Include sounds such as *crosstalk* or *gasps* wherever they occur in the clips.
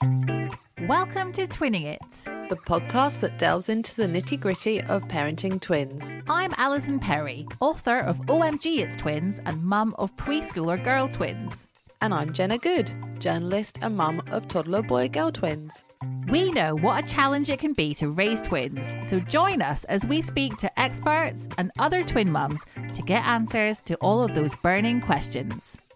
Welcome to Twinning It. the podcast that delves into the nitty gritty of parenting twins. I'm Alison Perry, author of OMG It's Twins and mum of preschooler girl twins. And I'm Jenna Good, journalist and mum of toddler boy girl twins. We know what a challenge it can be to raise twins, so join us as we speak to experts and other twin mums to get answers to all of those burning questions.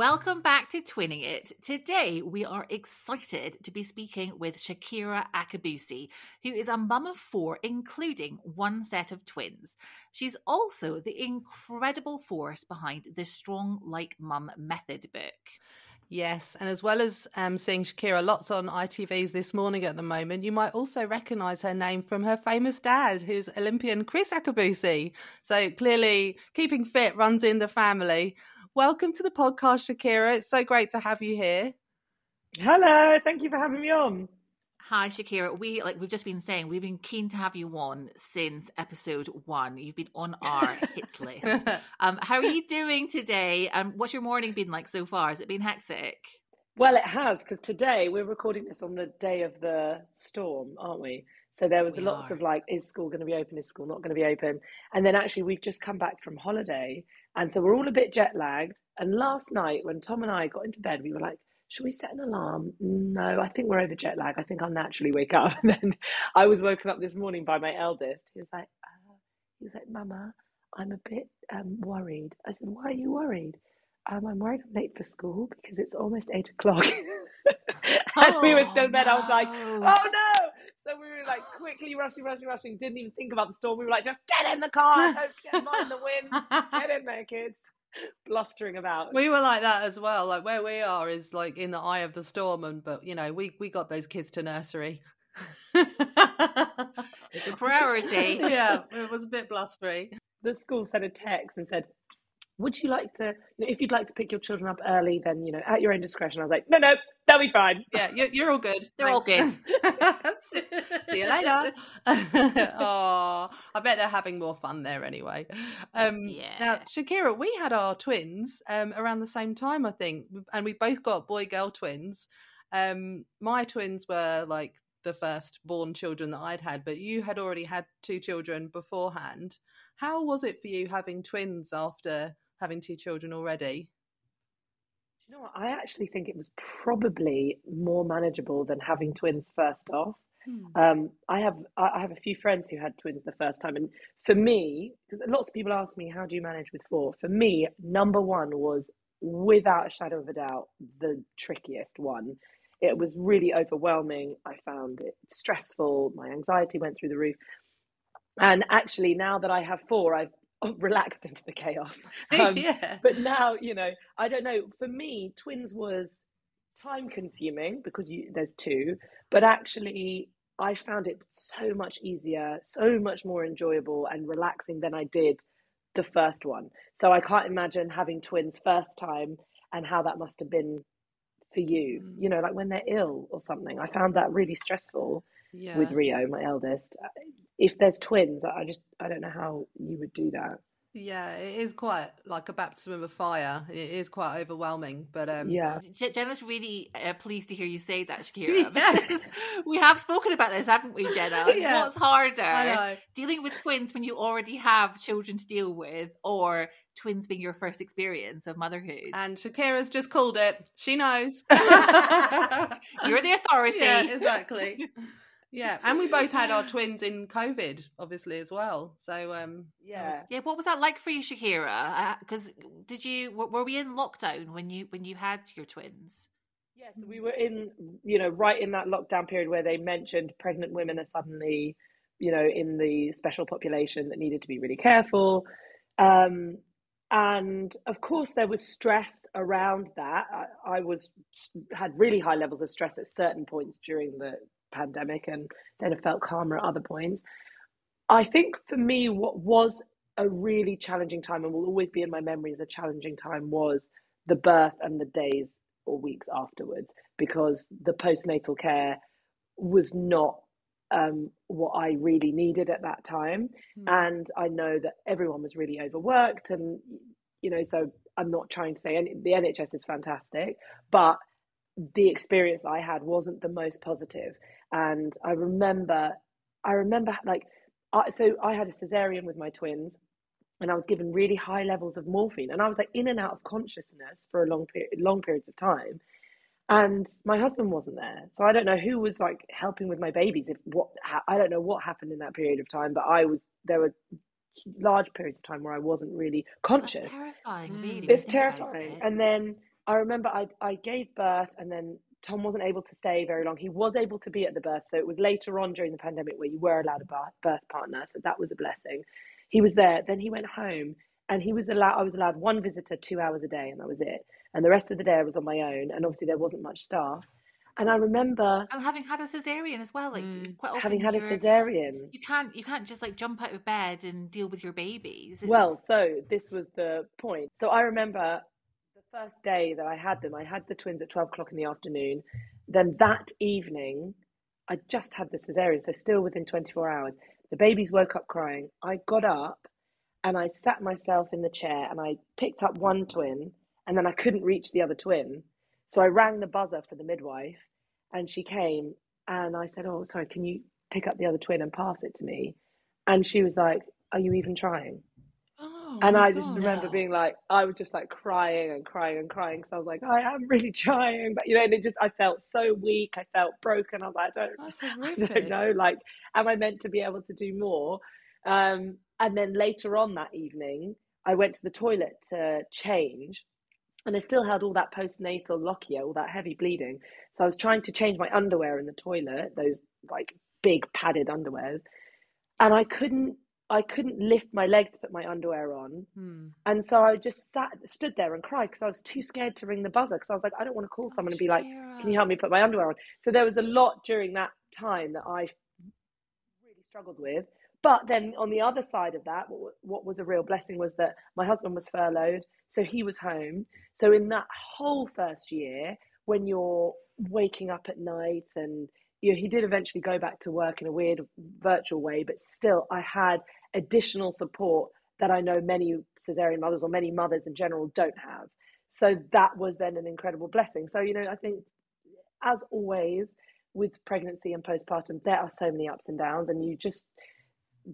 Welcome back to Twinning It. Today we are excited to be speaking with Shakira Akabusi, who is a mum of four, including one set of twins. She's also the incredible force behind the Strong Like Mum method book. Yes, and as well as um, seeing Shakira lots on ITVs this morning at the moment, you might also recognise her name from her famous dad, who's Olympian Kriss Akabusi. So clearly, keeping fit runs in the family. Welcome to the podcast, Shakira. It's so great to have you here. Hello, thank you for having me on. Hi, Shakira. We like we've just been saying we've been keen to have you on since episode one. You've been on our hit *laughs* list. Um, how are you doing today? And what's your morning been like so far? Has it been hectic? Well, it has because today we're recording this on the day of the storm, aren't we? So there was We lots are. of like, is school going to be open? Is school not going to be open? And then actually, we've just come back from holiday, and so we're all a bit jet lagged. And last night, when Tom and I got into bed, we were like, "Should we set an alarm?" No, I think we're over jet lag. I think I'll naturally wake up. *laughs* And then I was woken up this morning by my eldest. He was like, uh, "He was like, Mama, I'm a bit um, worried." I said, "Why are you worried?" Um, I'm worried I'm late for school because it's almost eight o'clock. *laughs* and we were still in bed. I was like, oh no! So we were like quickly rushing, rushing, rushing. Didn't even think about the storm. We were like, just get in the car. *laughs* Don't get mind the wind. Get in there, kids. *laughs* Blustering about. We were like that as well. Like where we are is like in the eye of the storm, and but you know we we got those kids to nursery. It's a priority. yeah, it was a bit blustery. The school sent a text and said, would you like to, you know, if you'd like to pick your children up early, then, you know, at your own discretion. I was like, no, no, they'll be fine. Yeah, you're, you're all good. They're all good *laughs* See you later. *laughs* oh, I bet they're having more fun there anyway. Um, Now, Shakira, we had our twins um, around the same time, I think, and we both got boy girl twins. Um, my twins were like the first born children that I'd had, but you had already had two children beforehand. How was it for you having twins after having two children already? Do you know what? I actually think it was probably more manageable than having twins first off. Um, I have I I have a few friends who had twins the first time, and for me, because lots of people ask me, how do you manage with four? For me, number one was without a shadow of a doubt the trickiest one. It was really overwhelming. I found it stressful. My anxiety went through the roof. And actually, now that I have four, I've relaxed into the chaos. *laughs* Um, yeah. but now you know i don't know for me twins was time consuming because you there's two but actually i found it so much easier so much more enjoyable and relaxing than i did the first one so i can't imagine having twins first time and how that must have been for you Mm. you know like when they're ill or something i found that really stressful yeah. with rio my eldest if there's twins i just i don't know how you would do that Yeah, it is quite like a baptism of fire. It is quite overwhelming, but um, yeah Jenna's really uh, pleased to hear you say that, Shakira. Yeah. *laughs* Because we have spoken about this, haven't we, Jenna? *laughs* Yeah. What's harder? Dealing with twins when you already have children to deal with, or twins being your first experience of motherhood? And Shakira's just called it. She knows. *laughs* You're the authority. Yeah, exactly. Yeah, and we both had our *laughs* twins in COVID, obviously as well. So um, yeah Yeah, what was that like for you, Shakira? Because did you were, were we in lockdown when you when you had your twins? Yeah, so we were in, you know, right in that lockdown period where they mentioned pregnant women are suddenly, you know, in the special population that needed to be really careful. Um, and of course, there was stress around that. I, I was had really high levels of stress at certain points during the pandemic, and then have felt calmer at other points. I think for me, what was a really challenging time and will always be in my memory as a challenging time was the birth and the days or weeks afterwards because the postnatal care was not um, what I really needed at that time. Hmm. And I know that everyone was really overworked. And, you know, so I'm not trying to say any, the NHS is fantastic, but the experience I had wasn't the most positive. And I remember, I remember like, I, so I had a cesarean with my twins, and I was given really high levels of morphine, and I was like in and out of consciousness for a long period, long periods of time. And my husband wasn't there, so I don't know who was like helping with my babies. If what I don't know what happened in that period of time, but I was there were large periods of time where I wasn't really conscious. That's terrifying, really. It's terrifying. It. And then I remember I I gave birth, and then Tom wasn't able to stay very long. He was able to be at the birth, so it was later on during the pandemic where you were allowed a birth, birth partner, so that was a blessing. He was there. Then he went home, and he was allowed. I was allowed one visitor two hours a day, and that was it. And the rest of the day I was on my own, and obviously there wasn't much staff. And I remember and having had a cesarean as well, like mm. quite often having had a cesarean, you can't you can't just like jump out of bed and deal with your babies. It's... Well, so this was the point. So I remember the first day that I had them, I had the twins at twelve o'clock in the afternoon. Then that evening, I just had the cesarean, so still within twenty four hours. The babies woke up crying. I got up and I sat myself in the chair and I picked up one twin and then I couldn't reach the other twin. So I rang the buzzer for the midwife and she came and I said, Oh, sorry, can you pick up the other twin and pass it to me? And she was like, Are you even trying? Oh, and I just God, remember being like, I was just like crying and crying and crying because I was like, I am really *laughs* trying, but you know, and it just I felt so weak, I felt broken. I was like, I don't, *laughs* I don't know, like, am I meant to be able to do more? Um, and then later on that evening, I went to the toilet to change, and I still had all that postnatal lochia, all that heavy bleeding. So I was trying to change my underwear in the toilet, those like big padded underwears, and I couldn't. I couldn't lift my leg to put my underwear on, hmm. and so I just sat, stood there and cried because I was too scared to ring the buzzer because I was like, I don't want to call someone and be like, "Can you help me put my underwear on?" So there was a lot during that time that I really struggled with. But then on the other side of that, what, what was a real blessing was that my husband was furloughed, so he was home. So in that whole first year, when you're waking up at night and you know, he did eventually go back to work in a weird virtual way, but still I had additional support that I know many cesarean mothers or many mothers in general don't have. So that was then an incredible blessing. So, you know, I think as always with pregnancy and postpartum, there are so many ups and downs, and you just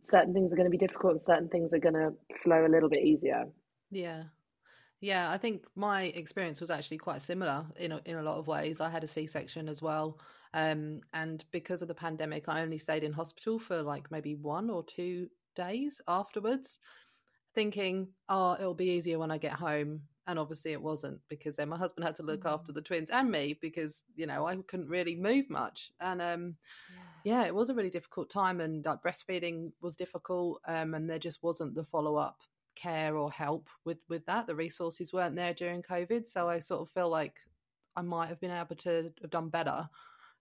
certain things are going to be difficult and certain things are going to flow a little bit easier. Yeah. Yeah, I think my experience was actually quite similar in a, in a lot of ways. I had a C section as well, um, and because of the pandemic, I only stayed in hospital for like maybe one or two days afterwards, thinking, "Oh, it'll be easier when I get home." And obviously, it wasn't because then my husband had to look mm-hmm. after the twins and me because you know I couldn't really move much, and um, yeah yeah, it was a really difficult time, and like breastfeeding was difficult, um, and there just wasn't the follow up care or help with with that. The resources weren't there during COVID, so I sort of feel like I might have been able to have done better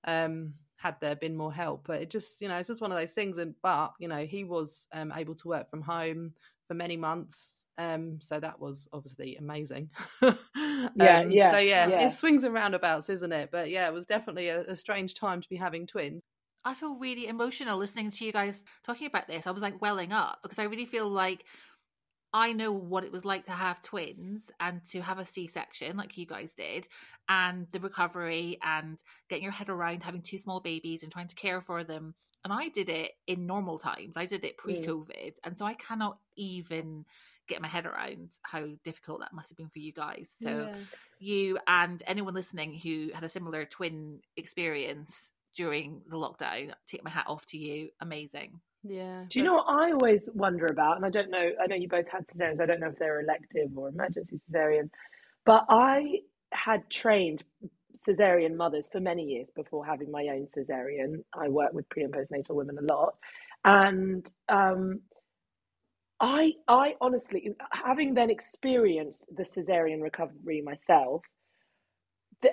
um, had there been more help. But it just, you know, it's just one of those things. And but you know, he was um, able to work from home for many months. Um, so that was obviously amazing. *laughs* yeah, um, yeah. So yeah, yeah, it swings and roundabouts, isn't it? But yeah, it was definitely a, a strange time to be having twins. I feel really emotional listening to you guys talking about this. I was like welling up because I really feel like I know what it was like to have twins and to have a C section like you guys did, and the recovery and getting your head around having two small babies and trying to care for them. And I did it in normal times, I did it pre COVID. Mm. And so I cannot even get my head around how difficult that must have been for you guys. So, yeah. you and anyone listening who had a similar twin experience, during the lockdown. Take my hat off to you. Amazing. Yeah. Do you know what I always wonder about? And I don't know, I know you both had cesareans. I don't know if they're elective or emergency cesareans, but I had trained cesarean mothers for many years before having my own cesarean. I work with pre and postnatal women a lot. And um, I, I honestly, having then experienced the cesarean recovery myself,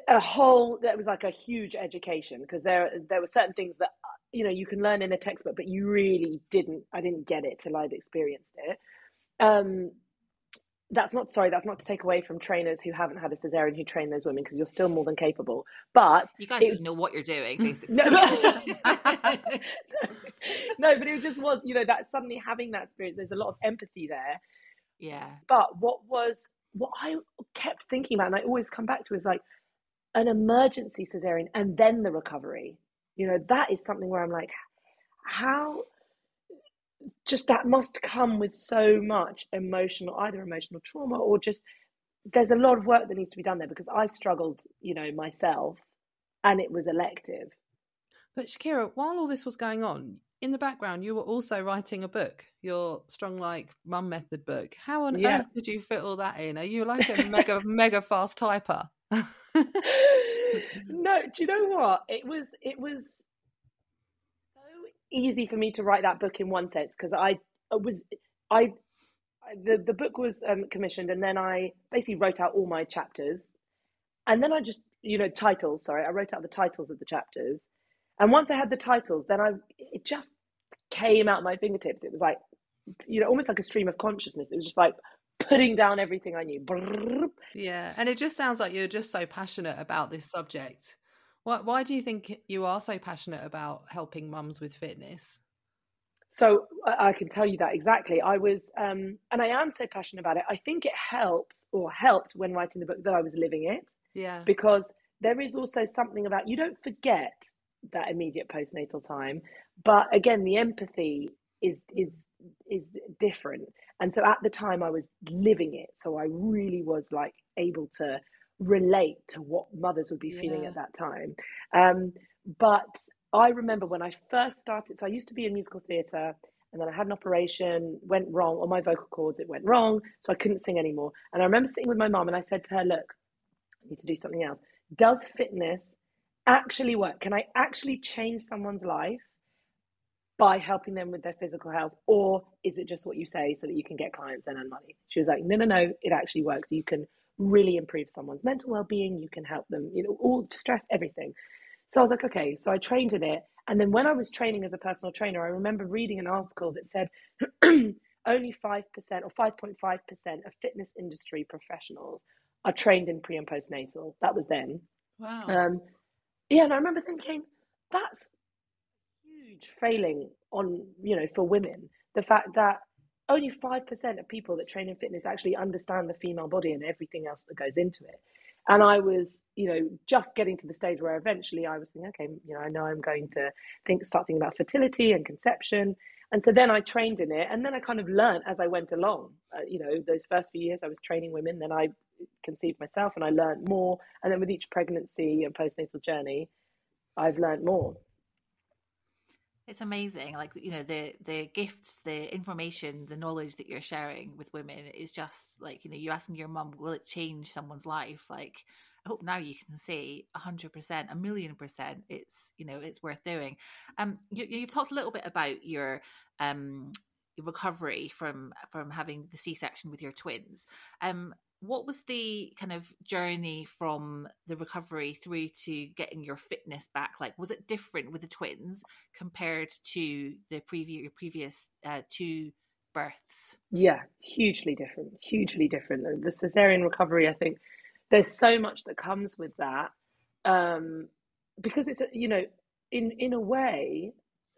a whole that was like a huge education because there there were certain things that you know you can learn in a textbook but you really didn't i didn't get it till i'd experienced it. Um that's not sorry that's not to take away from trainers who haven't had a cesarean who train those women because you're still more than capable but you guys it, know what you're doing *laughs* basically. no, *laughs* no but it just was you know that suddenly having that experience there's a lot of empathy there. Yeah. But what was what i kept thinking about and i always come back to is like an emergency cesarean and then the recovery. You know, that is something where I'm like, how just that must come with so much emotional, either emotional trauma or just there's a lot of work that needs to be done there because I struggled, you know, myself and it was elective. But Shakira, while all this was going on, in the background, you were also writing a book, your Strong Like Mum Method book. How on yeah. earth did you fit all that in? Are you like a mega, *laughs* mega fast typer? *laughs* *laughs* no, do you know what? It was, it was so easy for me to write that book in one sense because I was, I, the, the book was um, commissioned and then I basically wrote out all my chapters and then I just, you know, titles, sorry, I wrote out the titles of the chapters and once I had the titles, then I it just came out my fingertips. It was like, you know, almost like a stream of consciousness. It was just like putting down everything I knew. Yeah, and it just sounds like you're just so passionate about this subject. Why, why do you think you are so passionate about helping mums with fitness? So I can tell you that exactly. I was, um, and I am so passionate about it. I think it helps or helped when writing the book that I was living it. Yeah. Because there is also something about you don't forget that immediate postnatal time but again the empathy is is is different and so at the time i was living it so i really was like able to relate to what mothers would be yeah. feeling at that time um, but i remember when i first started so i used to be in musical theatre and then I had an operation, went wrong on my vocal cords, it went wrong, so I couldn't sing anymore. And I remember sitting with my mum and I said to her, Look, I need to do something else. Does fitness actually work? Can I actually change someone's life by helping them with their physical health? Or is it just what you say so that you can get clients and earn money? She was like, no, no, no, it actually works. You can really improve someone's mental well being. You can help them, you know, all stress, everything. So I was like, okay. So I trained in it. And then when I was training as a personal trainer, I remember reading an article that said *clears throat* only 5% or 5.5% of fitness industry professionals are trained in pre and postnatal. That was then. Wow. Um, yeah, and I remember thinking that's huge failing on you know for women. The fact that only five percent of people that train in fitness actually understand the female body and everything else that goes into it. And I was, you know, just getting to the stage where eventually I was thinking, okay, you know, I know I'm going to think, start thinking about fertility and conception. And so then I trained in it, and then I kind of learned as I went along. Uh, you know, those first few years I was training women, then I conceived myself and I learned more. And then with each pregnancy and postnatal journey, I've learned more. It's amazing. Like, you know, the the gifts, the information, the knowledge that you're sharing with women is just like, you know, you asking your mum, will it change someone's life? Like, I hope now you can say a hundred percent, a million percent, it's you know it's worth doing. Um, you, you, have talked a little bit about your um recovery from from having the C section with your twins. Um, what was the kind of journey from the recovery through to getting your fitness back? Like was it different with the twins compared to the previous previous uh, two births? Yeah hugely different hugely different. The cesarean recovery i think there's so much that comes with that um, because it's you know in in a way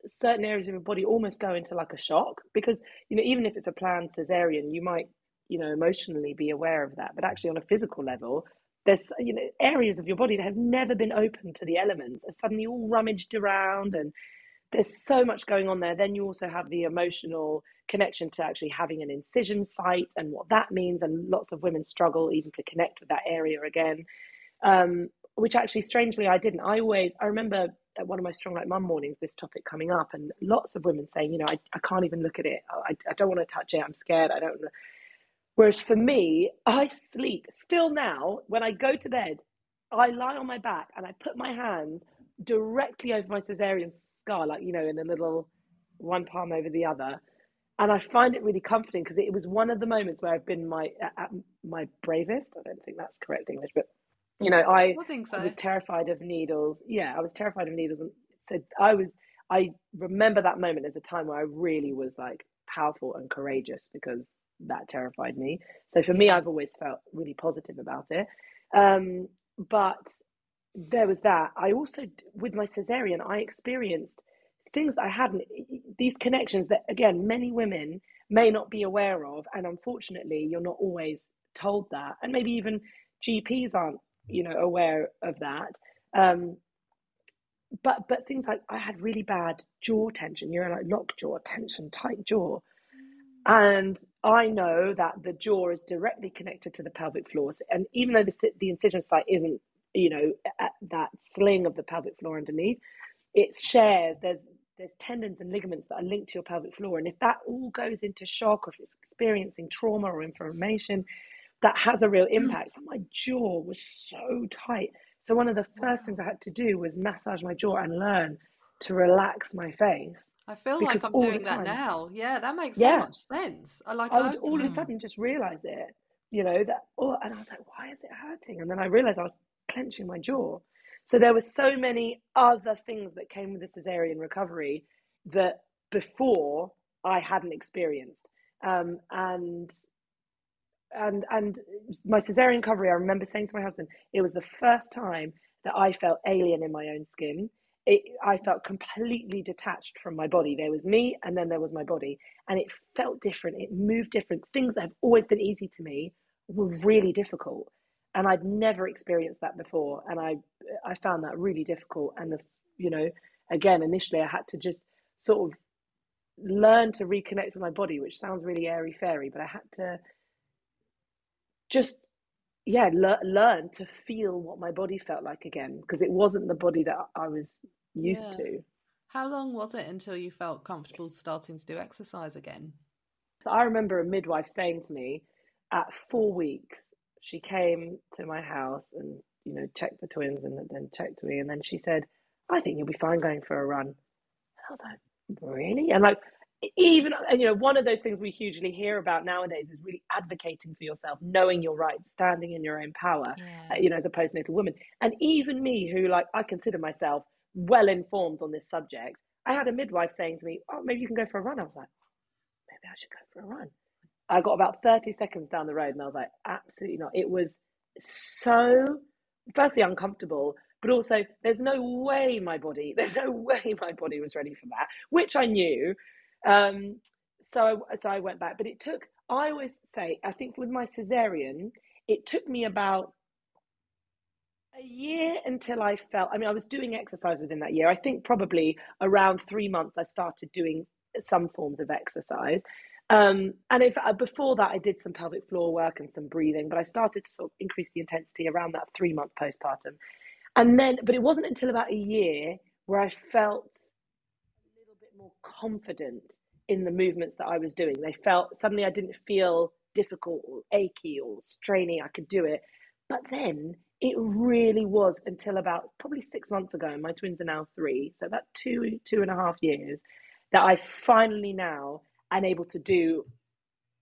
certain areas of your body almost go into like a shock because you know even if it's a planned cesarean you might you know emotionally be aware of that. But actually on a physical level there's you know areas of your body that have never been open to the elements. Are suddenly all rummaged around and there's so much going on there. Then you also have the emotional connection to actually having an incision site and what that means. And lots of women struggle even to connect with that area again um, which actually strangely i didn't. I always i remember at one of my strong like mum mornings this topic coming up and lots of women saying you know i, I can't even look at it. I, I don't want to touch it. I'm scared. I don't Whereas for me, I sleep still now when I go to bed, I lie on my back and I put my hands directly over my cesarean scar, like, you know, in a little one palm over the other. And I find it really comforting because it was one of the moments where I've been my at my bravest. I don't think that's correct English, but you know, I, I, so. I was terrified of needles. Yeah, I was terrified of needles, and so I was. I remember that moment as a time where I really was like powerful and courageous because that terrified me. So for me, I've always felt really positive about it. Um, but there was that. I also, with my cesarean, I experienced things I hadn't, these connections that, again, many women may not be aware of. And unfortunately, you're not always told that. And maybe even GPs aren't you know aware of that um, but but things like I had really bad jaw tension, you know, like lock jaw tension, tight jaw, and I know that the jaw is directly connected to the pelvic floor, and even though the the incision site isn't, you know, at that sling of the pelvic floor underneath, it shares. There's there's tendons and ligaments that are linked to your pelvic floor, and if that all goes into shock, or if it's experiencing trauma or inflammation, that has a real mm. impact. So my jaw was so tight so one of the first things I had to do was massage my jaw and learn to relax my face. I feel like I'm doing that now. Yeah, that makes yeah. so much sense. I like. I would all of a sudden just realize it, you know that. Oh, and I was like, why is it hurting? And then I realized I was clenching my jaw. So there were so many other things that came with the cesarean recovery that before I hadn't experienced. Um, and and and my cesarean recovery, I remember saying to my husband, it was the first time that I felt alien in my own skin. It, I felt completely detached from my body. There was me, and then there was my body, and it felt different. It moved different. Things that have always been easy to me were really difficult, and I'd never experienced that before. And I, I found that really difficult. And the, you know, again, initially I had to just sort of learn to reconnect with my body, which sounds really airy fairy, but I had to just yeah le- learn to feel what my body felt like again because it wasn't the body that I was used yeah. to. How long was it until you felt comfortable starting to do exercise again? So I remember a midwife saying to me at 4 weeks she came to my house and you know checked the twins and then checked me and then she said I think you'll be fine going for a run. And I was like really? And like even and you know one of those things we hugely hear about nowadays is really advocating for yourself knowing your right standing in your own power yeah. uh, you know as a postnatal woman and even me who like i consider myself well informed on this subject i had a midwife saying to me oh maybe you can go for a run. I was like maybe i should go for a run. I got about 30 seconds down the road and i was like absolutely not. It was so firstly uncomfortable but also there's no way my body *laughs* there's no way my body was ready for that which i knew. Um, so so I went back, but it took. I always say, I think with my cesarean, it took me about a year until I felt. I mean, I was doing exercise within that year. I think probably around three months, I started doing some forms of exercise. Um, and if uh, before that, I did some pelvic floor work and some breathing, but I started to sort of increase the intensity around that three month postpartum. And then, but it wasn't until about a year where I felt a little bit more confident in the movements that I was doing. They felt suddenly I didn't feel difficult or achy or straining. I could do it. But then it really was until about probably six months ago, and my twins are now three, so about two, two and a half years, that I finally now am able to do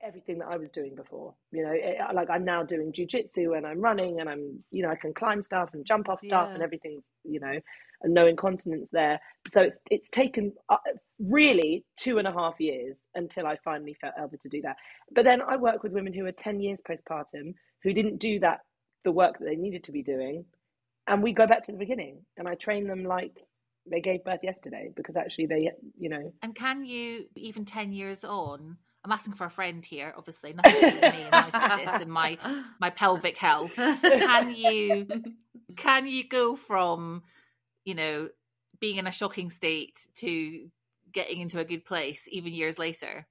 everything that I was doing before. You know, it, like I'm now doing jujitsu and I'm running and I'm, you know, I can climb stuff and jump off stuff yeah. and everything's, you know, and no incontinence there. So it's it's taken uh, really two and a half years until I finally felt able to do that. But then I work with women who are ten years postpartum who didn't do that the work that they needed to be doing, and we go back to the beginning and I train them like they gave birth yesterday because actually they, you know. And can you even ten years on? I'm asking for a friend here, obviously, nothing to do with me and my *laughs* fitness and my my pelvic health. Can you can you go from, you know, being in a shocking state to getting into a good place even years later?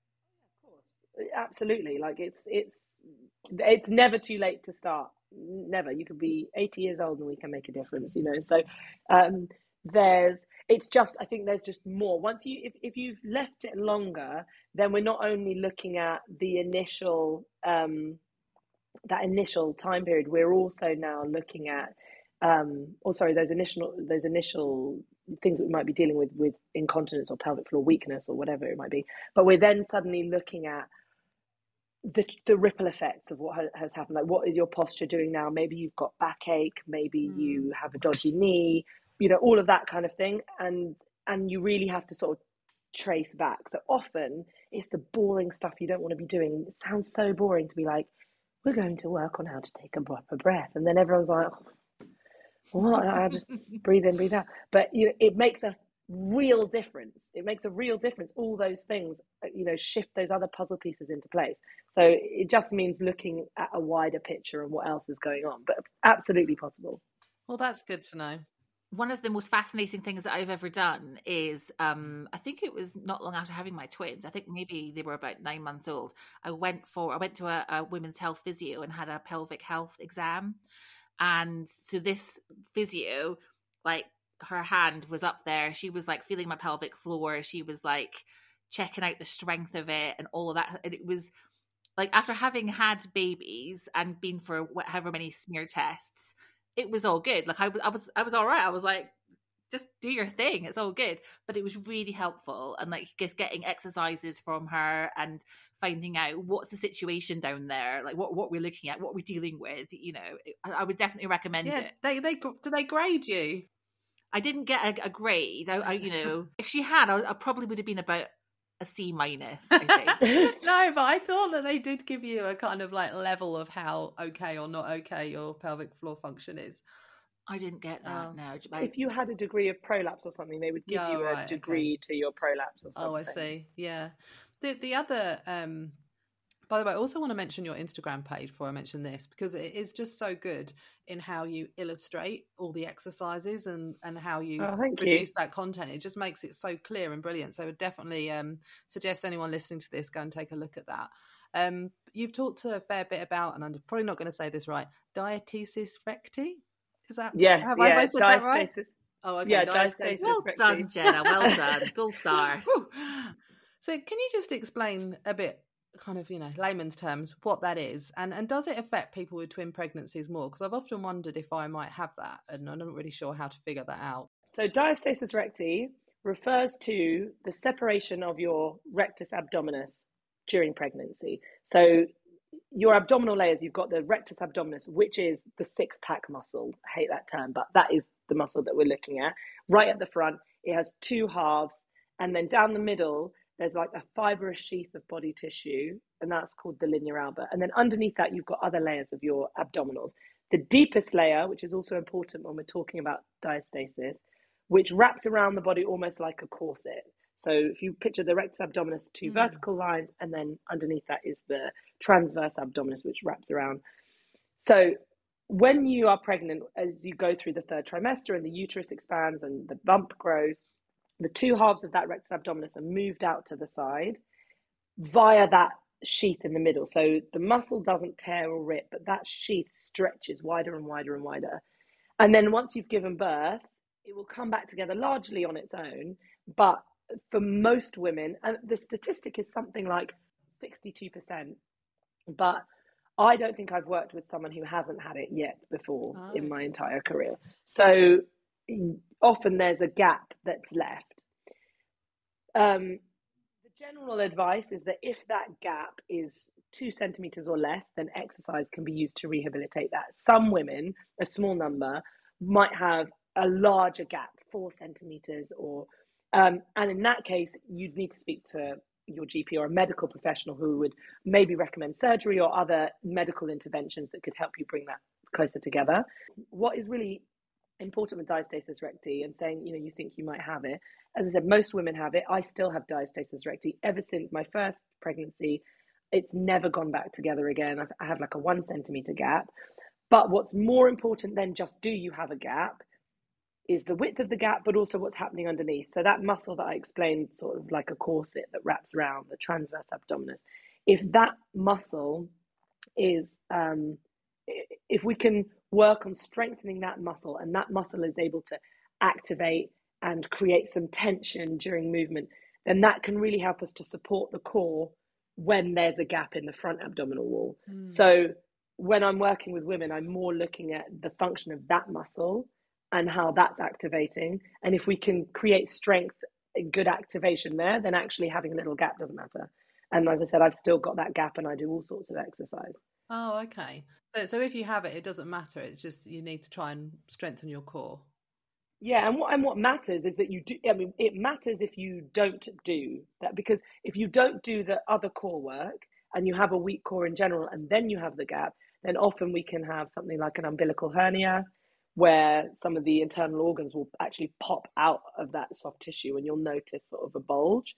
Of course. Absolutely. Like it's it's it's never too late to start. Never. You could be 80 years old and we can make a difference, you know. So um there's it's just i think there's just more once you if, if you've left it longer then we're not only looking at the initial um that initial time period we're also now looking at um or sorry those initial those initial things that we might be dealing with with incontinence or pelvic floor weakness or whatever it might be but we're then suddenly looking at the the ripple effects of what has happened like what is your posture doing now? Maybe you've got backache maybe mm. you have a dodgy knee you know all of that kind of thing and and you really have to sort of trace back. So often it's the boring stuff you don't want to be doing it sounds so boring to be like we're going to work on how to take a proper breath and then everyone's like oh, what? I just *laughs* breathe in breathe out. But you know it makes a real difference. It makes a real difference. All those things, uh, you know, shift those other puzzle pieces into place. So it just means looking at a wider picture and what else is going on, but absolutely possible. Well, that's good to know. One of the most fascinating things that I've ever done is um, I think it was not long after having my twins. I think maybe they were about nine months old. I went for I went to a, a women's health physio and had a pelvic health exam. And so this physio, like her hand was up there. She was like feeling my pelvic floor. She was like checking out the strength of it and all of that. And it was like after having had babies and been for however many smear tests, it was all good. Like I was, I was, I was all right. I was like, just do your thing. It's all good. But it was really helpful and like just getting exercises from her and finding out what's the situation down there, like what what we're looking at, what we're dealing with. You know, I, I would definitely recommend yeah, it. They they do they grade you? I didn't get a, a grade. I, I, you *laughs* know, if she had, I, I, probably would have been about a C minus. I *laughs* think. no, but I thought that they did give you a kind of like level of how okay or not okay your pelvic floor function is. I didn't get that. Oh. No, if you had a degree of prolapse or something, they would give you a degree okay. to your prolapse or something. Oh, I see. Yeah. The the other um by the way, I also want to mention your Instagram page before I mention this because it is just so good in how you illustrate all the exercises and, and how you oh, produce you. that content. It just makes it so clear and brilliant. So I would definitely um, suggest anyone listening to this go and take a look at that. Um, you've talked to a fair bit about, and I'm probably not going to say this right, diastasis recti. Is that yes? Have yeah, I said diastasis. that right? Oh, okay. Yeah, diastasis. Well recti. done, Jenna. Well done. Gold star. *laughs* so, can you just explain a bit kind of you know layman's terms what that is and and does it affect people with twin pregnancies more? Because i've often wondered if i might have that and i'm not really sure how to figure that out. So diastasis recti refers to the separation of your rectus abdominis during pregnancy. So your abdominal layers you've got the rectus abdominis which is the six pack muscle. I hate that term but that is the muscle that we're looking at. Right at the front it has two halves and then down the middle there's like a fibrous sheath of body tissue, and that's called the linea alba. And then underneath that, you've got other layers of your abdominals. The deepest layer, which is also important when we're talking about diastasis, which wraps around the body almost like a corset. So if you picture the rectus abdominis, two mm. vertical lines, and then underneath that is the transverse abdominis, which wraps around. So when you are pregnant, as you go through the third trimester and the uterus expands and the bump grows, the two halves of that rectus abdominis are moved out to the side via that sheath in the middle. So the muscle doesn't tear or rip, but that sheath stretches wider and wider and wider. And then once you've given birth, it will come back together largely on its own. But for most women, and the statistic is something like 62%. But I don't think I've worked with someone who hasn't had it yet before oh. in my entire career. So often there's a gap that's left. Um, the general advice is that if that gap is two centimeters or less, then exercise can be used to rehabilitate that. Some women, a small number, might have a larger gap, four centimeters, or um, and in that case, you'd need to speak to your GP or a medical professional who would maybe recommend surgery or other medical interventions that could help you bring that closer together. What is really important with diastasis recti and saying, you know, you think you might have it. As I said, most women have it. I still have diastasis recti ever since my first pregnancy. It's never gone back together again. I have like a one centimeter gap. But what's more important than just do you have a gap is the width of the gap, but also what's happening underneath. So that muscle that I explained, sort of like a corset that wraps around the transverse abdominis, if that muscle is, um, if we can work on strengthening that muscle, and that muscle is able to activate and create some tension during movement, then that can really help us to support the core when there's a gap in the front abdominal wall. Mm. So when I'm working with women, I'm more looking at the function of that muscle and how that's activating. And if we can create strength, good activation there, then actually having a little gap doesn't matter. And as I said, I've still got that gap and I do all sorts of exercise. Oh, okay. So, so if you have it, it doesn't matter. It's just you need to try and strengthen your core. Yeah, and what and what matters is that you do. I mean, it matters if you don't do that because if you don't do the other core work and you have a weak core in general, and then you have the gap, then often we can have something like an umbilical hernia. where some of the internal organs will actually pop out of that soft tissue and you'll notice sort of a bulge.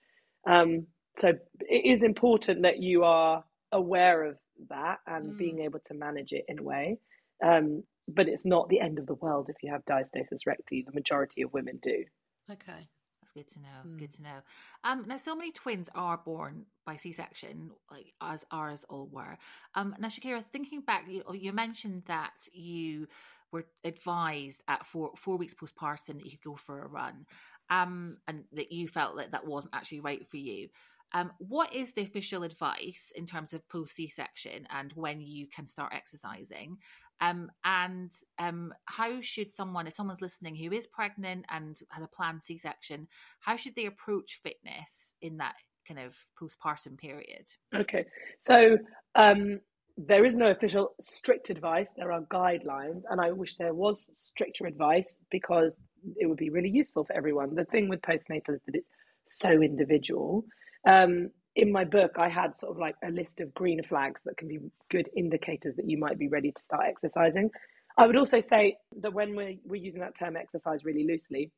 Um, so it is important that you are aware of that and mm. being able to manage it in a way. Um, but it's not the end of the world if you have diastasis recti. The majority of women do. Okay. That's good to know. Mm. Good to know. Um, now, so many twins are born by C-section, like as ours all were. Um, now, Shakira, thinking back, you, you mentioned that you were advised at four four weeks postpartum that you could go for a run, um, and that you felt that that wasn't actually right for you. Um, what is the official advice in terms of post C section and when you can start exercising? Um, and um, how should someone, if someone's listening who is pregnant and has a planned C section, how should they approach fitness in that kind of postpartum period? Okay, so um, there is no official strict advice. There are guidelines, and I wish there was stricter advice because it would be really useful for everyone. The thing with postnatal is that it's so individual. Um, in my book, I had sort of like a list of green flags that can be good indicators that you might be ready to start exercising. I would also say that when we're, we're using that term exercise really loosely,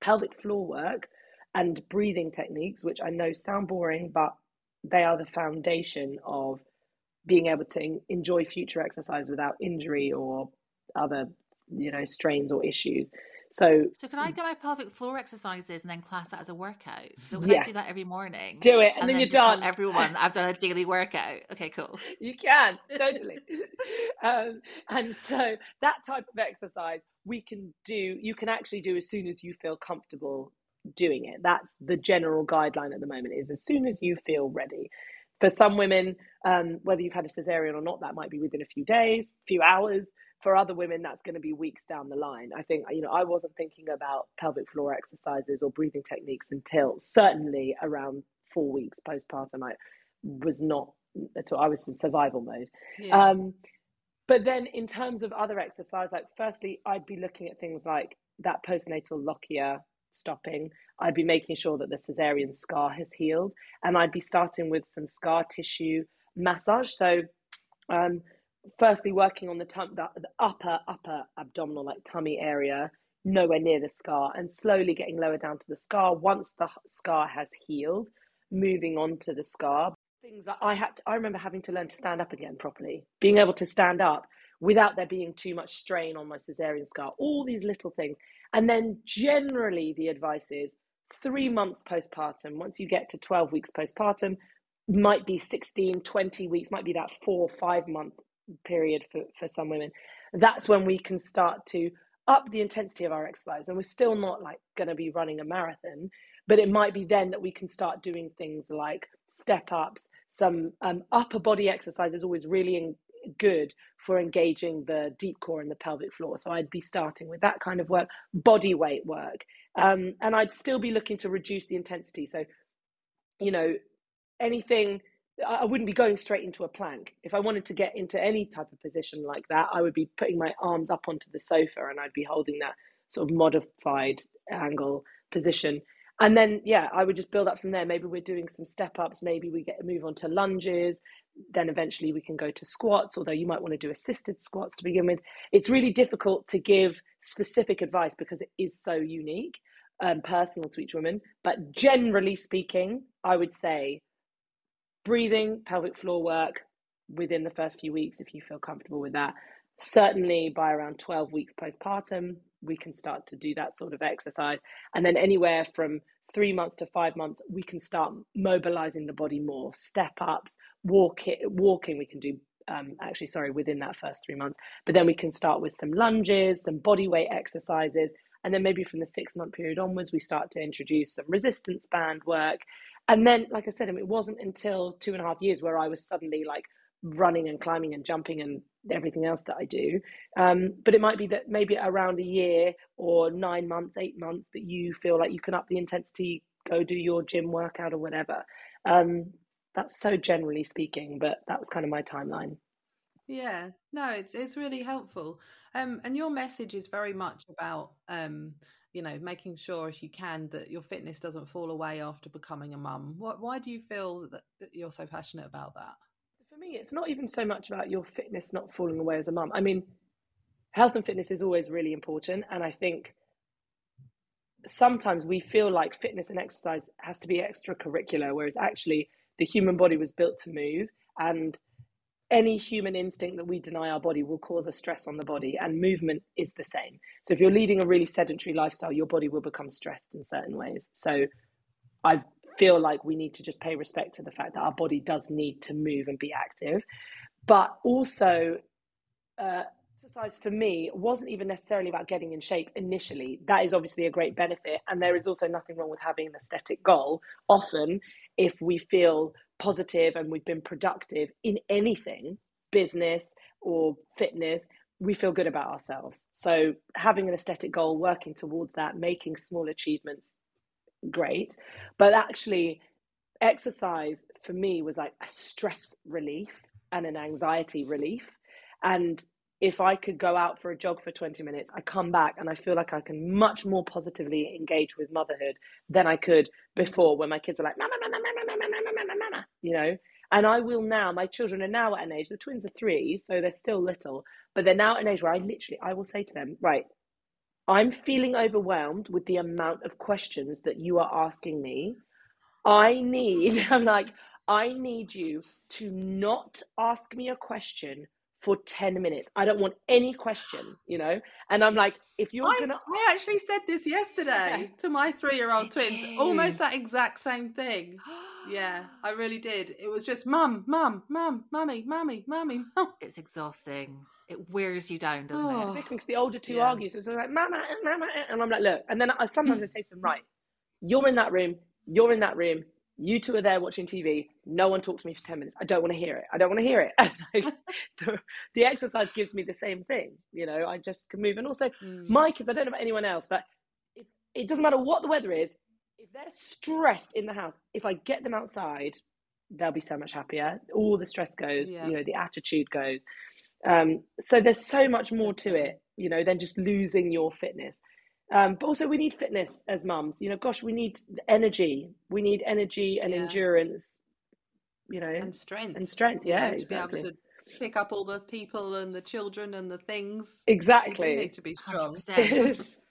pelvic floor work and breathing techniques, which I know sound boring, but they are the foundation of being able to enjoy future exercise without injury or other, you know, strains or issues. So, so can I get my pelvic floor exercises and then class that as a workout? So can yes. I do that every morning? Do it, and, and then, then, you're done. everyone, I've done a daily workout. Okay, cool. *laughs* You can totally. *laughs* um, and so that type of exercise we can do. You can actually do as soon as you feel comfortable doing it. That's the general guideline at the moment. Is as soon as you feel ready. For some women, um, whether you've had a cesarean or not, that might be within a few days, a few hours. For other women, that's going to be weeks down the line. I think, you know, I wasn't thinking about pelvic floor exercises or breathing techniques until certainly around four weeks postpartum. I was not at all, I was in survival mode. Yeah. Um, but then in terms of other exercise, like firstly, I'd be looking at things like that postnatal lochia stopping. I'd be making sure that the cesarean scar has healed, and I'd be starting with some scar tissue massage. So, um, firstly, working on the, tum- the, the upper upper abdominal like tummy area, nowhere near the scar, and slowly getting lower down to the scar. Once the scar has healed, moving on to the scar. Things that I had, to, I remember having to learn to stand up again properly, being able to stand up without there being too much strain on my cesarean scar. All these little things. And then generally, the advice is three months postpartum. Once you get to 12 weeks postpartum, might be 16, 20 weeks, might be that four five month period for, for some women. That's when we can start to up the intensity of our exercise. And we're still not like going to be running a marathon, but it might be then that we can start doing things like step ups, some um, upper body exercise is always really in, good for engaging the deep core and the pelvic floor. So I'd be starting with that kind of work, body weight work. Um, and I'd still be looking to reduce the intensity. So, you know, anything, I wouldn't be going straight into a plank. If I wanted to get into any type of position like that, I would be putting my arms up onto the sofa and I'd be holding that sort of modified angle position. And then, yeah, I would just build up from there. Maybe we're doing some step ups. Maybe we get move on to lunges then eventually we can go to squats, although you might want to do assisted squats to begin with. It's really difficult to give specific advice because it is so unique and personal to each woman. But generally speaking, I would say breathing, pelvic floor work within the first few weeks, if you feel comfortable with that. Certainly by around 12 weeks postpartum, we can start to do that sort of exercise. And then anywhere from three months to five months, we can start mobilizing the body more. Step ups, walk it, walking. We can do um, actually, sorry, within that first three months. But then we can start with some lunges, some body weight exercises, and then maybe from the six month period onwards, we start to introduce some resistance band work. And then, like I said, it wasn't until two and a half years where I was suddenly like running and climbing and jumping and everything else that I do. Um, but it might be that maybe around a year or nine months, eight months that you feel like you can up the intensity, go do your gym workout or whatever. Um, that's so generally speaking, but that was kind of my timeline. Yeah, no, it's it's really helpful. Um, and your message is very much about um, you know, making sure if you can that your fitness doesn't fall away after becoming a mum. What why do you feel that, that you're so passionate about that? For me, it's not even so much about your fitness not falling away as a mum. I mean, health and fitness is always really important. And I think sometimes we feel like fitness and exercise has to be extracurricular, whereas actually the human body was built to move and any human instinct that we deny our body will cause a stress on the body and movement is the same. So if you're leading a really sedentary lifestyle your body will become stressed in certain ways. So i feel like we need to just pay respect to the fact that our body does need to move and be active. But also uh, exercise for me wasn't even necessarily about getting in shape initially. That is obviously a great benefit and there is also nothing wrong with having an aesthetic goal. Often if we feel positive and we've been productive in anything, business or fitness, we feel good about ourselves. So having an aesthetic goal, working towards that, making small achievements, great. But actually, exercise for me was like a stress relief and an anxiety relief. And if I could go out for a jog for 20 minutes, I come back and I feel like I can much more positively engage with motherhood than I could before when my kids were like, mama, mama, mama, you know? And I will now, my children are now at an age, the twins are three, so they're still little, but they're now at an age where I literally, I will say to them, right, I'm feeling overwhelmed with the amount of questions that you are asking me. I need, *laughs* I'm like, I need you to not ask me a question for 10 minutes. I don't want any question, you know? And I'm like, if you're I, gonna I actually said this yesterday to my three year old twins. you? Almost that exact same thing. *gasps* *gasps* *gasps* Yeah, I really did. It was just mum, mum, mum, mummy, mummy, mummy, mum. *laughs* It's exhausting. It wears you down, doesn't Oh. it? because the older two Yeah. argue, so it's like, mama, mama, and I'm like, look, and then I sometimes I say to them, *laughs* right, you're in that room, you're in that room, you two are there watching TV. No one talk to me for 10 minutes. I don't want to hear it. I don't want to hear it. *laughs* And the, the exercise gives me the same thing. You know, I just can move. And also, Mm. my kids, I don't know about anyone else, but if, it doesn't matter what the weather is, if they're stressed in the house, if I get them outside, they'll be so much happier. All the stress goes, Yeah. you know, the attitude goes. Um, so there's so much more to it, you know, than just losing your fitness. Um, but also, we need fitness as mums. You know, gosh, we need energy. We need energy and Yeah. endurance. You know, and strength. and strength. you Yeah, know, to exactly. be able to pick up all the people and the children and the things. Exactly. Need to be strong. *laughs*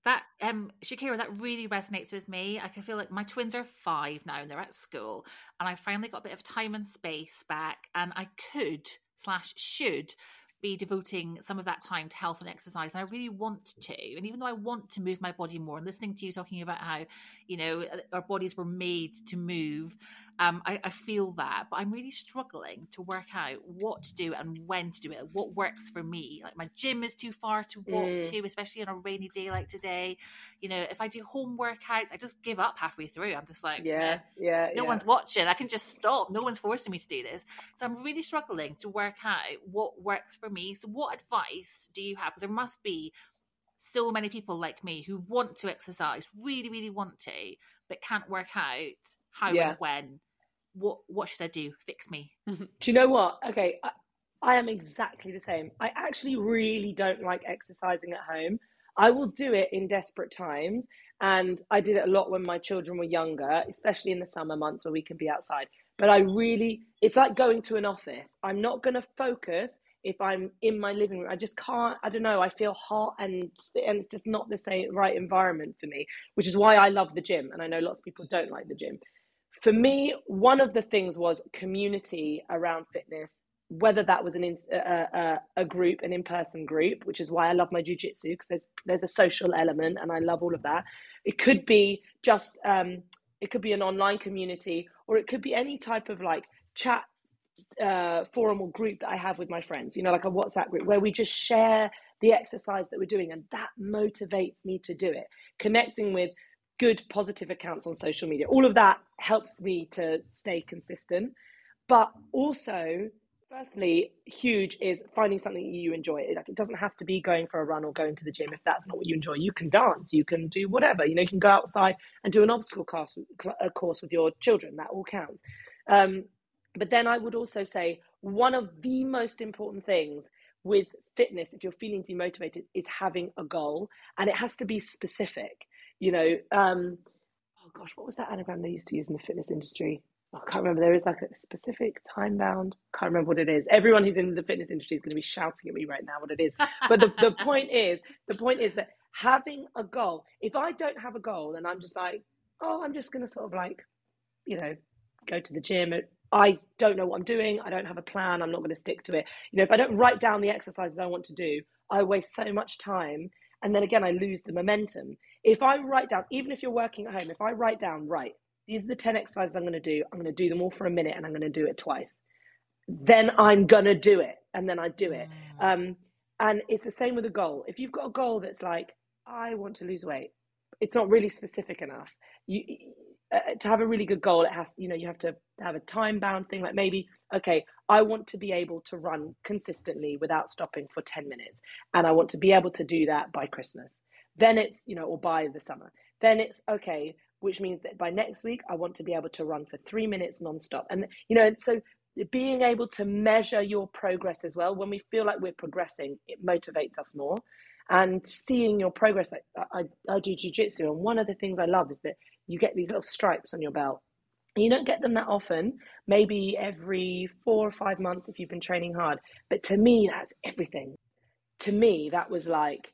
100%. That um Shakira, that really resonates with me. Like I feel like my twins are five now and they're at school, and I finally got a bit of time and space back, and I could slash should be devoting some of that time to health and exercise, and I really want to. And even though I want to move my body more, and listening to you talking about how you know our bodies were made to move, um, I, I feel that, but I'm really struggling to work out what to do and when to do it. What works for me? Like my gym is too far to walk Mm. to, especially on a rainy day like today. You know, if I do home workouts, I just give up halfway through. I'm just like, yeah, "Eh, yeah. no yeah. one's watching. I can just stop. No one's forcing me to do this. So I'm really struggling to work out what works for me. So what advice do you have? Because there must be so many people like me who want to exercise, really, really want to, but can't work out how Yeah. and when. What what should I do? Fix me. Mm-hmm. Do you know what? Okay, I, I am exactly the same. I actually really don't like exercising at home. I will do it in desperate times, and I did it a lot when my children were younger, especially in the summer months where we can be outside. But I really, it's like going to an office. I'm not going to focus if I'm in my living room. I just can't. I don't know. I feel hot, and and it's just not the same right environment for me. Which is why I love the gym, and I know lots of people don't like the gym for me, one of the things was community around fitness, whether that was an in, a, a, a group, an in-person group, which is why I love my jujitsu because there's there's a social element and I love all of that. It could be just um, it could be an online community, or it could be any type of like chat uh, forum or group that I have with my friends. You know, like a WhatsApp group where we just share the exercise that we're doing, and that motivates me to do it. Connecting with good positive accounts on social media. All of that helps me to stay consistent. But also, firstly, huge is finding something you enjoy. Like it doesn't have to be going for a run or going to the gym if that's not what you enjoy. You can dance, you can do whatever. You know, you can go outside and do an obstacle course, course with your children. That all counts. Um, but then I would also say one of the most important things with fitness, if you're feeling demotivated, is having a goal, and it has to be specific you know um oh gosh what was that anagram they used to use in the fitness industry I can't remember. There is like a specific time bound. Can't remember what it is. Everyone who's in the fitness industry is going to be shouting at me right now what it is. But the, the *laughs* point is, the point is that having a goal. If I don't have a goal and I'm just like, oh, I'm just going to sort of like, you know, go to the gym. I don't know what I'm doing. I don't have a plan. I'm not going to stick to it. You know, if I don't write down the exercises I want to do, I waste so much time. And then again, I lose the momentum. If I write down, even if you're working at home, if I write down, right, these are the 10 exercises I'm going to do. I'm going to do them all for a minute and I'm going to do it twice. Then I'm going to do it. And then I do it. Mm. Um, and it's the same with a goal. If you've got a goal that's like, I want to lose weight, it's not really specific enough. You, uh, to have a really good goal, it has, you know, you have to have a time bound thing. Like maybe, okay, I want to be able to run consistently without stopping for 10 minutes. And I want to be able to do that by Christmas. Then it's, you know, or by the summer. Then it's, okay, which means that by next week, I want to be able to run for three minutes nonstop. And, you know, so being able to measure your progress as well, when we feel like we're progressing, it motivates us more. And seeing your progress, I, I, I do jujitsu, and one of the things I love is that you get these little stripes on your belt. You don't get them that often, maybe every four or five months if you've been training hard. But to me, that's everything. To me, that was like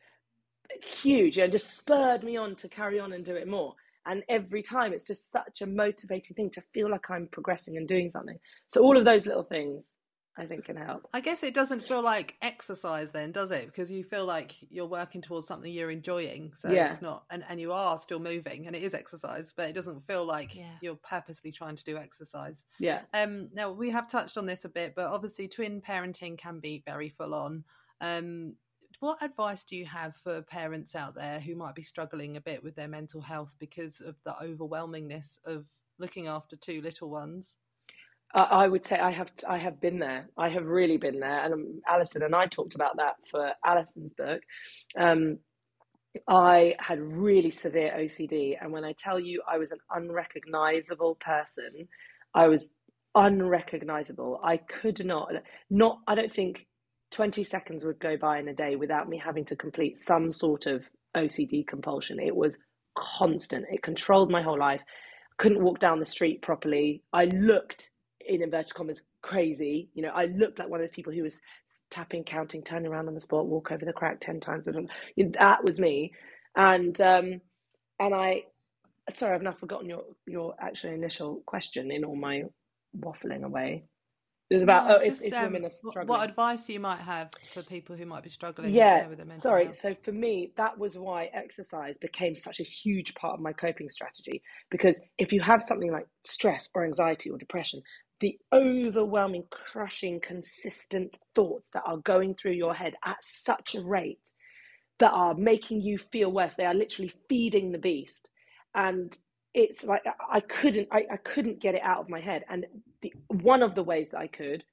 huge and just spurred me on to carry on and do it more. And every time it's just such a motivating thing to feel like I'm progressing and doing something. So all of those little things I think can help. I guess it doesn't feel like exercise then, does it? Because you feel like you're working towards something you're enjoying. So yeah. it's not and, and you are still moving and it is exercise, but it doesn't feel like yeah. you're purposely trying to do exercise. Yeah. Um now we have touched on this a bit, but obviously twin parenting can be very full on. Um what advice do you have for parents out there who might be struggling a bit with their mental health because of the overwhelmingness of looking after two little ones? I would say I have I have been there. I have really been there, and um, Alison and I talked about that for Alison's book. Um, I had really severe OCD, and when I tell you I was an unrecognizable person, I was unrecognizable. I could not not. I don't think 20 seconds would go by in a day without me having to complete some sort of OCD compulsion. It was constant, it controlled my whole life. Couldn't walk down the street properly. I looked, in inverted commas, crazy. You know, I looked like one of those people who was tapping, counting, turning around on the spot, walk over the crack 10 times. That was me. And, um, and I, sorry, I've now forgotten your, your actual initial question in all my waffling away. It was about no, oh, just, if, if um, women are struggling. What advice you might have for people who might be struggling? Yeah, with their mental sorry. Health? So for me, that was why exercise became such a huge part of my coping strategy. Because if you have something like stress or anxiety or depression, the overwhelming, crushing, consistent thoughts that are going through your head at such a rate that are making you feel worse. They are literally feeding the beast. And it's like I couldn't I, I couldn't get it out of my head. And the one of the ways that I could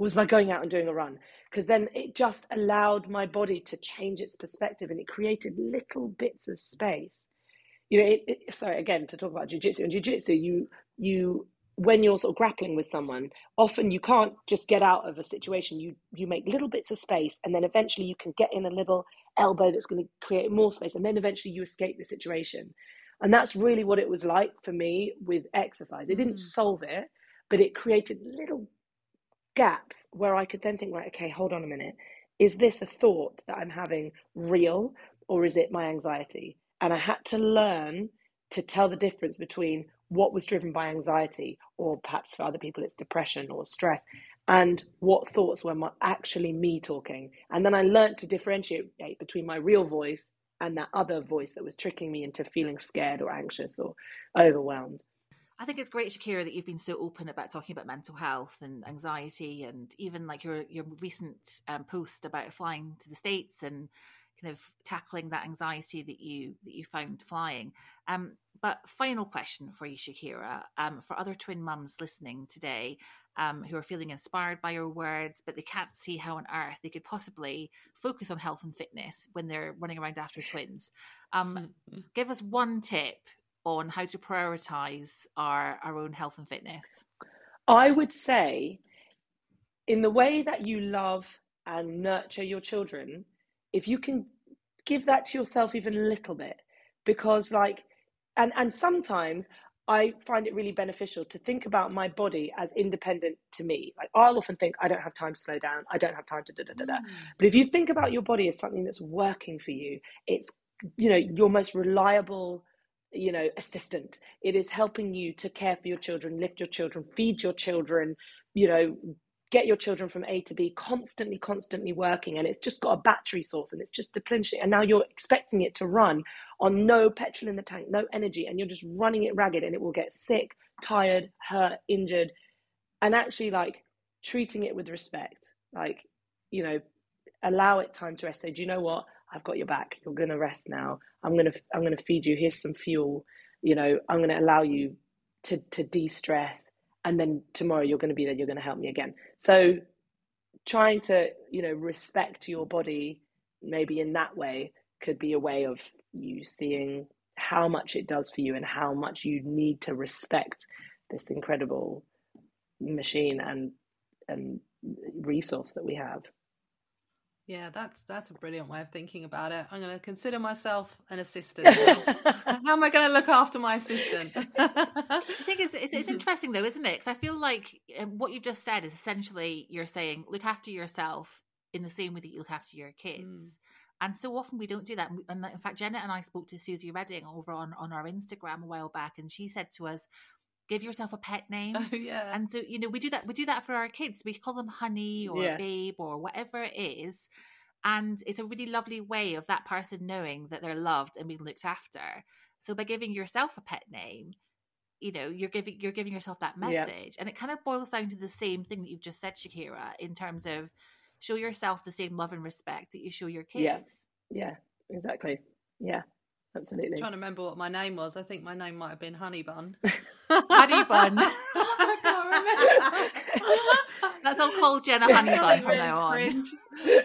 was by going out and doing a run. Because then it just allowed my body to change its perspective and it created little bits of space. You know, it, it, sorry, again, to talk about jujitsu. And jujitsu, you you when you're sort of grappling with someone, often you can't just get out of a situation. You you make little bits of space, and then eventually you can get in a little elbow that's going to create more space, and then eventually you escape the situation. And that's really what it was like for me with exercise. It didn't mm. solve it, but it created little gaps where I could then think, right, okay, hold on a minute. Is this a thought that I'm having real or is it my anxiety? And I had to learn to tell the difference between what was driven by anxiety, or perhaps for other people it's depression or stress, and what thoughts were my, actually me talking. And then I learned to differentiate between my real voice and that other voice that was tricking me into feeling scared or anxious or overwhelmed. I think it's great, Shakira, that you've been so open about talking about mental health and anxiety, and even like your your recent um, post about flying to the states and kind of tackling that anxiety that you that you found flying. Um, but final question for you, Shakira, um, for other twin mums listening today, um, who are feeling inspired by your words, but they can't see how on earth they could possibly focus on health and fitness when they're running around after twins. Um, *laughs* give us one tip on how to prioritize our, our own health and fitness. I would say, in the way that you love and nurture your children, if you can give that to yourself even a little bit, because like, and and sometimes I find it really beneficial to think about my body as independent to me. Like I'll often think I don't have time to slow down. I don't have time to da da da da. Mm. But if you think about your body as something that's working for you, it's you know your most reliable you know assistant. It is helping you to care for your children, lift your children, feed your children, you know, get your children from A to B, constantly, constantly working, and it's just got a battery source and it's just depleting. And now you're expecting it to run on no petrol in the tank, no energy, and you're just running it ragged and it will get sick, tired, hurt, injured. And actually, like treating it with respect, like, you know, allow it time to rest. Say, do you know what? I've got your back. You're gonna rest now. I'm gonna I'm gonna feed you. Here's some fuel. You know, I'm gonna allow you to to de-stress and then tomorrow you're going to be there you're going to help me again. So trying to you know respect your body maybe in that way could be a way of you seeing how much it does for you and how much you need to respect this incredible machine and and resource that we have yeah, that's that's a brilliant way of thinking about it. I'm going to consider myself an assistant. *laughs* How am I going to look after my assistant? *laughs* I think it's, it's, it's *laughs* interesting though, isn't it? Because I feel like um, what you've just said is essentially you're saying look after yourself in the same way that you look after your kids. Mm. And so often we don't do that. And in fact, Jenna and I spoke to Suzy Reading over on, on our Instagram a while back, and she said to us, give yourself a pet *laughs* name. Oh, yeah. And so, you know, we do that, we do that for our kids. We call them honey or yeah. babe or whatever it is. And it's a really lovely way of that person knowing that they're loved and being looked after. So by giving yourself a pet name, you know, you're giving you're giving yourself that message. Yeah. And it kind of boils down to the same thing that you've just said, Shakira, in terms of show yourself the same love and respect that you show your kids. Yeah, yeah exactly. Yeah absolutely. I'm trying to remember what my name was. I think my name might have been Honey Bun. honey Bun. *laughs* I can't remember. That's all called Jenna Honey Bun from now on.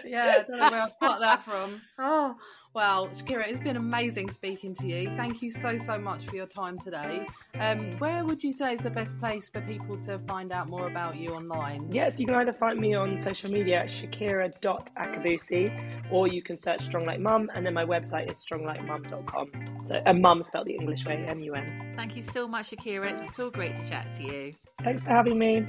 Yeah, I don't know where I got that from. *laughs* Oh, well, Shakira, it's been amazing speaking to you. Thank you so, so much for your time today. Um, where would you say is the best place for people to find out more about you online? Yes, you can either find me on social media at shakira.akabusi or you can search Strong Like Mum and then my website is stronglikemum.com. So, and mum spelled the English way, M U M. Thank you so much, Shakira. It's been so great to chat to you. Thanks for having me.